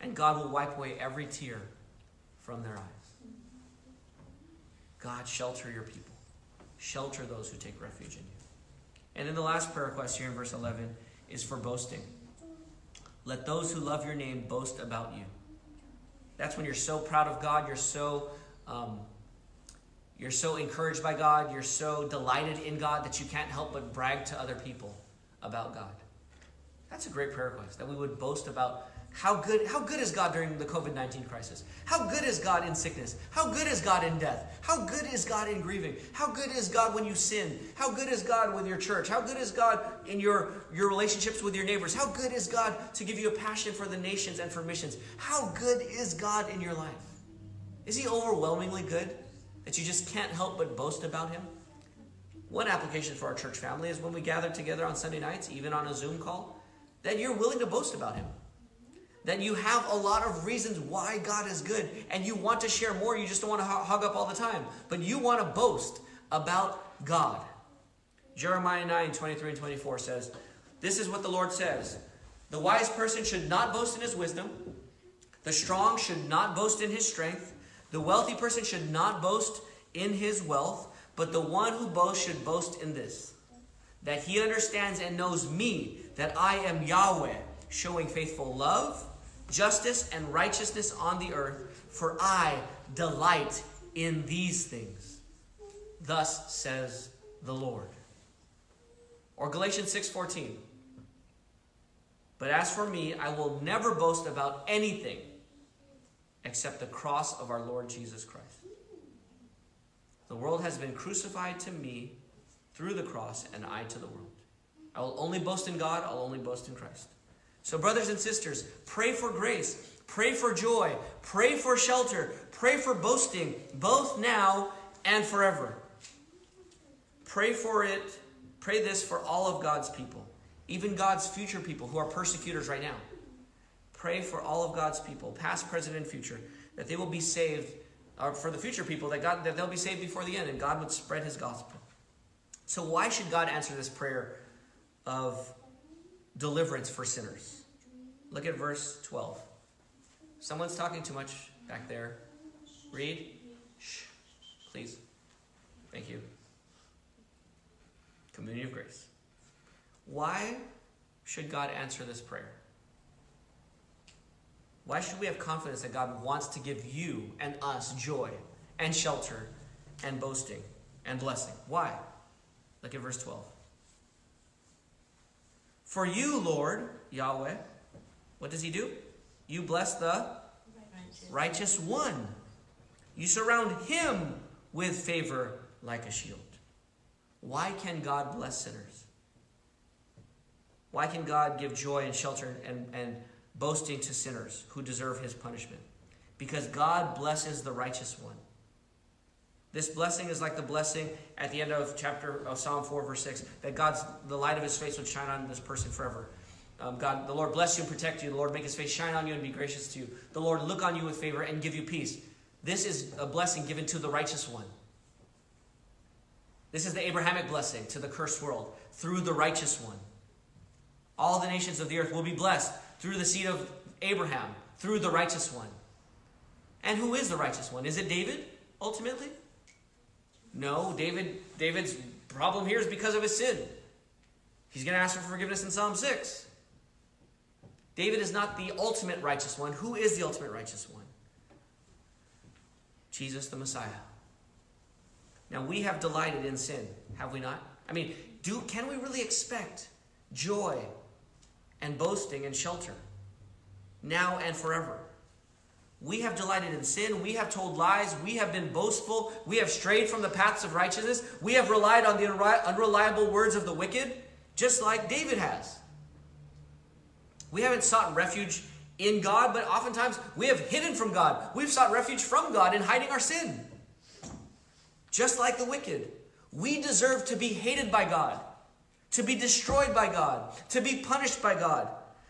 and God will wipe away every tear from their eyes. God, shelter your people. Shelter those who take refuge in you. And then the last prayer request here in verse 11 is for boasting. Let those who love your name boast about you. That's when you're so proud of God, you're so um, you're so encouraged by God, you're so delighted in God that you can't help but brag to other people about God. That's a great prayer request that we would boast about how good, how good is God during the COVID 19 crisis? How good is God in sickness? How good is God in death? How good is God in grieving? How good is God when you sin? How good is God with your church? How good is God in your, your relationships with your neighbors? How good is God to give you a passion for the nations and for missions? How good is God in your life? Is He overwhelmingly good that you just can't help but boast about Him? One application for our church family is when we gather together on Sunday nights, even on a Zoom call, that you're willing to boast about Him that you have a lot of reasons why God is good and you want to share more. You just don't want to hug up all the time, but you want to boast about God. Jeremiah 9 23 and 24 says, This is what the Lord says The wise person should not boast in his wisdom, the strong should not boast in his strength, the wealthy person should not boast in his wealth, but the one who boasts should boast in this that he understands and knows me, that I am Yahweh, showing faithful love, justice, and righteousness on the earth, for I delight in these things. Thus says the Lord. Or Galatians 6:14. But as for me, I will never boast about anything except the cross of our Lord Jesus Christ. The world has been crucified to me through the cross, and I to the world. I will only boast in God, I'll only boast in Christ. So, brothers and sisters, pray for grace, pray for joy, pray for shelter, pray for boasting, both now and forever. Pray for it, pray this for all of God's people, even God's future people who are persecutors right now. Pray for all of God's people, past, present, and future, that they will be saved, or for the future people, that, God, that they'll be saved before the end, and God would spread his gospel. So, why should God answer this prayer of deliverance for sinners? Look at verse 12. Someone's talking too much back there. Read. Shh. Please. Thank you. Community of grace. Why should God answer this prayer? Why should we have confidence that God wants to give you and us joy and shelter and boasting and blessing? Why? Look at verse 12. For you, Lord, Yahweh, what does he do? You bless the righteous, righteous one. You surround him with favor like a shield. Why can God bless sinners? Why can God give joy and shelter and, and boasting to sinners who deserve his punishment? Because God blesses the righteous one. This blessing is like the blessing at the end of chapter of Psalm 4, verse 6, that God's the light of his face would shine on this person forever. Um, God, the Lord bless you and protect you. The Lord make his face shine on you and be gracious to you. The Lord look on you with favor and give you peace. This is a blessing given to the righteous one. This is the Abrahamic blessing to the cursed world through the righteous one. All the nations of the earth will be blessed through the seed of Abraham, through the righteous one. And who is the righteous one? Is it David, ultimately? No, David David's problem here is because of his sin. He's going to ask for forgiveness in Psalm 6. David is not the ultimate righteous one. Who is the ultimate righteous one? Jesus the Messiah. Now we have delighted in sin, have we not? I mean, do can we really expect joy and boasting and shelter now and forever? We have delighted in sin. We have told lies. We have been boastful. We have strayed from the paths of righteousness. We have relied on the unreliable words of the wicked, just like David has. We haven't sought refuge in God, but oftentimes we have hidden from God. We've sought refuge from God in hiding our sin. Just like the wicked. We deserve to be hated by God, to be destroyed by God, to be punished by God,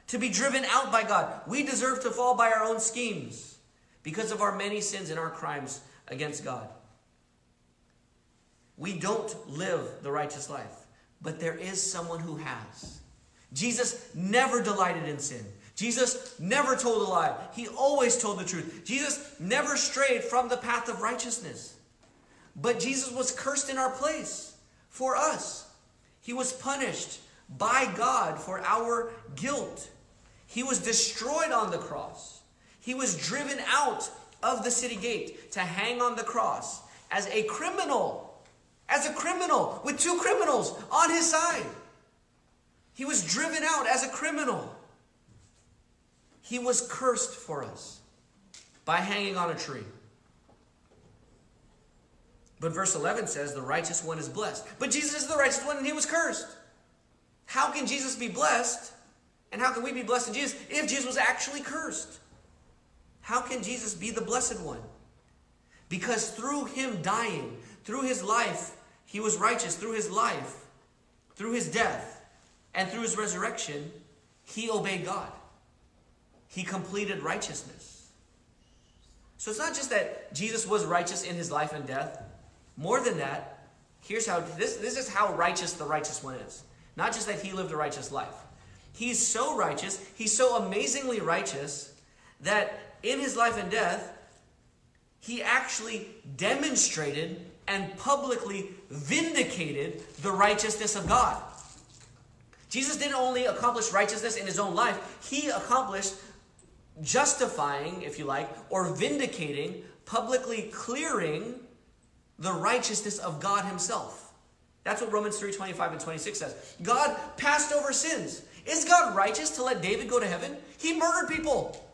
to be driven out by God. We deserve to fall by our own schemes because of our many sins and our crimes against God. We don't live the righteous life, but there is someone who has. Jesus never delighted in sin. Jesus never told a lie. He always told the truth. Jesus never strayed from the path of righteousness. But Jesus was cursed in our place for us. He was punished by God for our guilt. He was destroyed on the cross. He was driven out of the city gate to hang on the cross as a criminal. As a criminal, with two criminals on his side. He was driven out as a criminal. He was cursed for us by hanging on a tree. But verse 11 says, The righteous one is blessed. But Jesus is the righteous one and he was cursed. How can Jesus be blessed? And how can we be blessed in Jesus if Jesus was actually cursed? How can Jesus be the blessed one? Because through him dying, through his life, he was righteous. Through his life, through his death, and through his resurrection, he obeyed God. He completed righteousness. So it's not just that Jesus was righteous in his life and death. More than that, Here's how this, this is how righteous the righteous one is. Not just that he lived a righteous life. He's so righteous, he's so amazingly righteous that in his life and death, he actually demonstrated and publicly vindicated the righteousness of God. Jesus didn't only accomplish righteousness in his own life, he accomplished justifying, if you like, or vindicating, publicly clearing the righteousness of God himself. That's what Romans 3 25 and 26 says. God passed over sins. Is God righteous to let David go to heaven? He murdered people.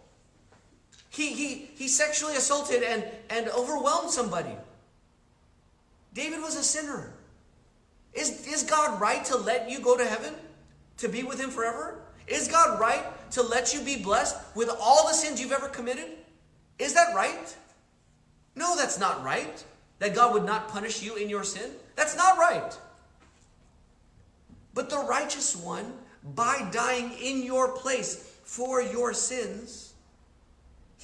He, he, he sexually assaulted and, and overwhelmed somebody. David was a sinner. Is, is God right to let you go to heaven? To be with Him forever? Is God right to let you be blessed with all the sins you've ever committed? Is that right? No, that's not right. That God would not punish you in your sin? That's not right. But the righteous one, by dying in your place for your sins,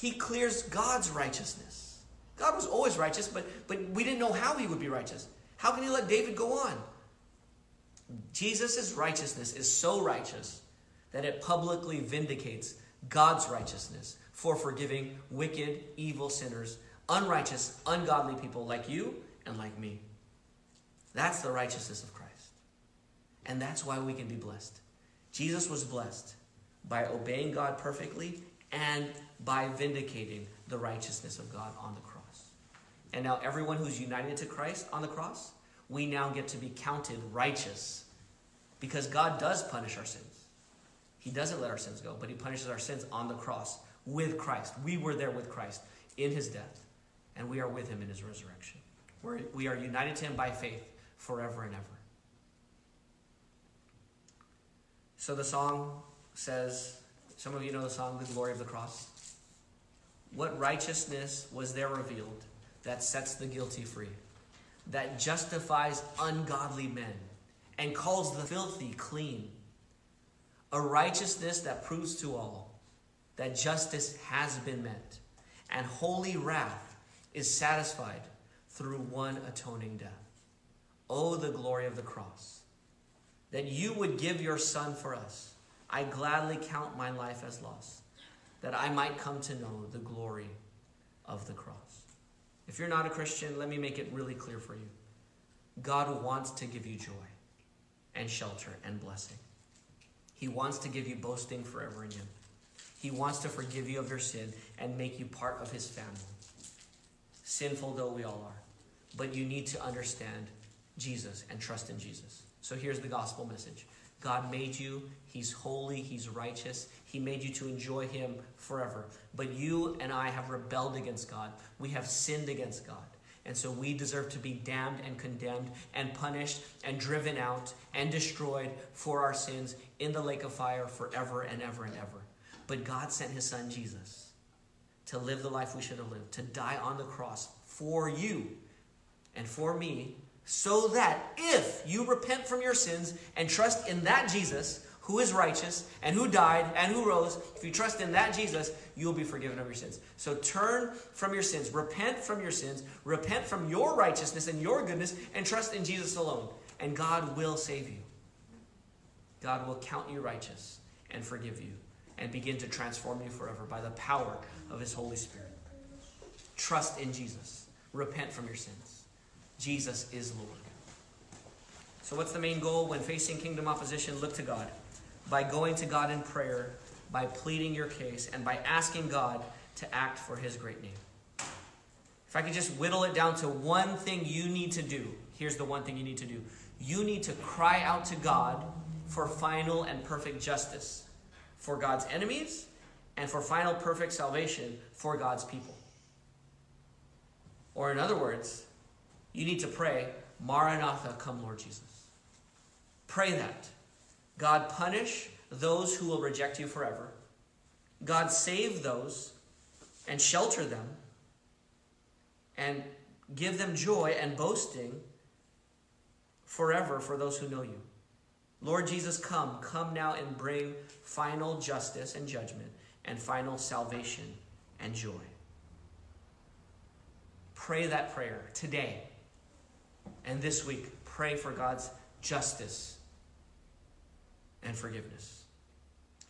he clears God's righteousness. God was always righteous, but, but we didn't know how he would be righteous. How can he let David go on? Jesus' righteousness is so righteous that it publicly vindicates God's righteousness for forgiving wicked, evil sinners, unrighteous, ungodly people like you and like me. That's the righteousness of Christ. And that's why we can be blessed. Jesus was blessed by obeying God perfectly and by vindicating the righteousness of God on the cross. And now, everyone who's united to Christ on the cross, we now get to be counted righteous because God does punish our sins. He doesn't let our sins go, but He punishes our sins on the cross with Christ. We were there with Christ in His death, and we are with Him in His resurrection. We're, we are united to Him by faith forever and ever. So the song says, some of you know the song, The Glory of the Cross. What righteousness was there revealed that sets the guilty free, that justifies ungodly men, and calls the filthy clean? A righteousness that proves to all that justice has been met, and holy wrath is satisfied through one atoning death. Oh, the glory of the cross! That you would give your Son for us. I gladly count my life as lost that I might come to know the glory of the cross. If you're not a Christian, let me make it really clear for you. God wants to give you joy and shelter and blessing. He wants to give you boasting forever in Him. He wants to forgive you of your sin and make you part of His family. Sinful though we all are. But you need to understand Jesus and trust in Jesus. So here's the gospel message God made you. He's holy. He's righteous. He made you to enjoy Him forever. But you and I have rebelled against God. We have sinned against God. And so we deserve to be damned and condemned and punished and driven out and destroyed for our sins in the lake of fire forever and ever and ever. But God sent His Son Jesus to live the life we should have lived, to die on the cross for you and for me so that if you repent from your sins and trust in that Jesus who is righteous and who died and who rose, if you trust in that Jesus, you will be forgiven of your sins. So turn from your sins, repent from your sins, repent from your righteousness and your goodness, and trust in Jesus alone. And God will save you. God will count you righteous and forgive you and begin to transform you forever by the power of His Holy Spirit. Trust in Jesus. Repent from your sins. Jesus is Lord. So, what's the main goal when facing kingdom opposition? Look to God. By going to God in prayer, by pleading your case, and by asking God to act for His great name. If I could just whittle it down to one thing you need to do, here's the one thing you need to do. You need to cry out to God for final and perfect justice for God's enemies and for final perfect salvation for God's people. Or, in other words, you need to pray, Maranatha, come Lord Jesus. Pray that. God punish those who will reject you forever. God save those and shelter them and give them joy and boasting forever for those who know you. Lord Jesus, come. Come now and bring final justice and judgment and final salvation and joy. Pray that prayer today. And this week, pray for God's justice and forgiveness.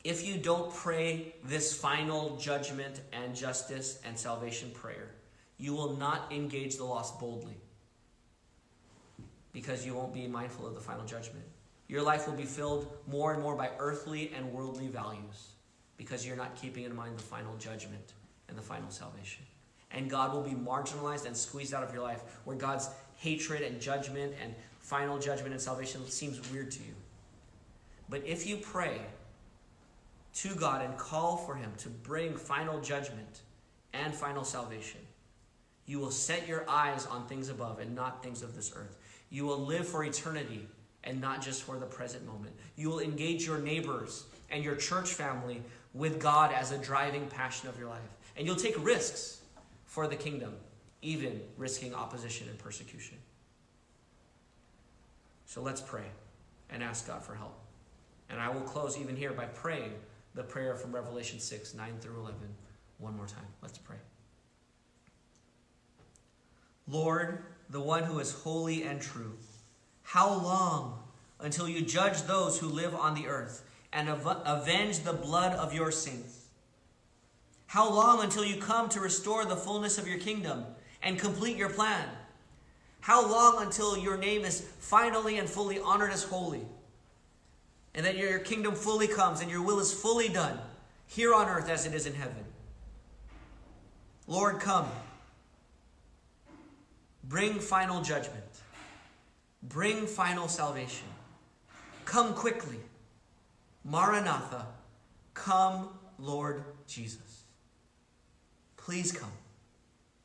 If you don't pray this final judgment and justice and salvation prayer, you will not engage the lost boldly because you won't be mindful of the final judgment. Your life will be filled more and more by earthly and worldly values because you're not keeping in mind the final judgment and the final salvation. And God will be marginalized and squeezed out of your life where God's hatred and judgment and final judgment and salvation seems weird to you. But if you pray to God and call for Him to bring final judgment and final salvation, you will set your eyes on things above and not things of this earth. You will live for eternity and not just for the present moment. You will engage your neighbors and your church family with God as a driving passion of your life. And you'll take risks for the kingdom, even risking opposition and persecution. So let's pray and ask God for help. And I will close even here by praying the prayer from Revelation 6 9 through 11 one more time. Let's pray. Lord, the one who is holy and true, how long until you judge those who live on the earth and av- avenge the blood of your saints? How long until you come to restore the fullness of your kingdom and complete your plan? How long until your name is finally and fully honored as holy? And that your kingdom fully comes and your will is fully done here on earth as it is in heaven. Lord, come. Bring final judgment. Bring final salvation. Come quickly. Maranatha. Come, Lord Jesus. Please come.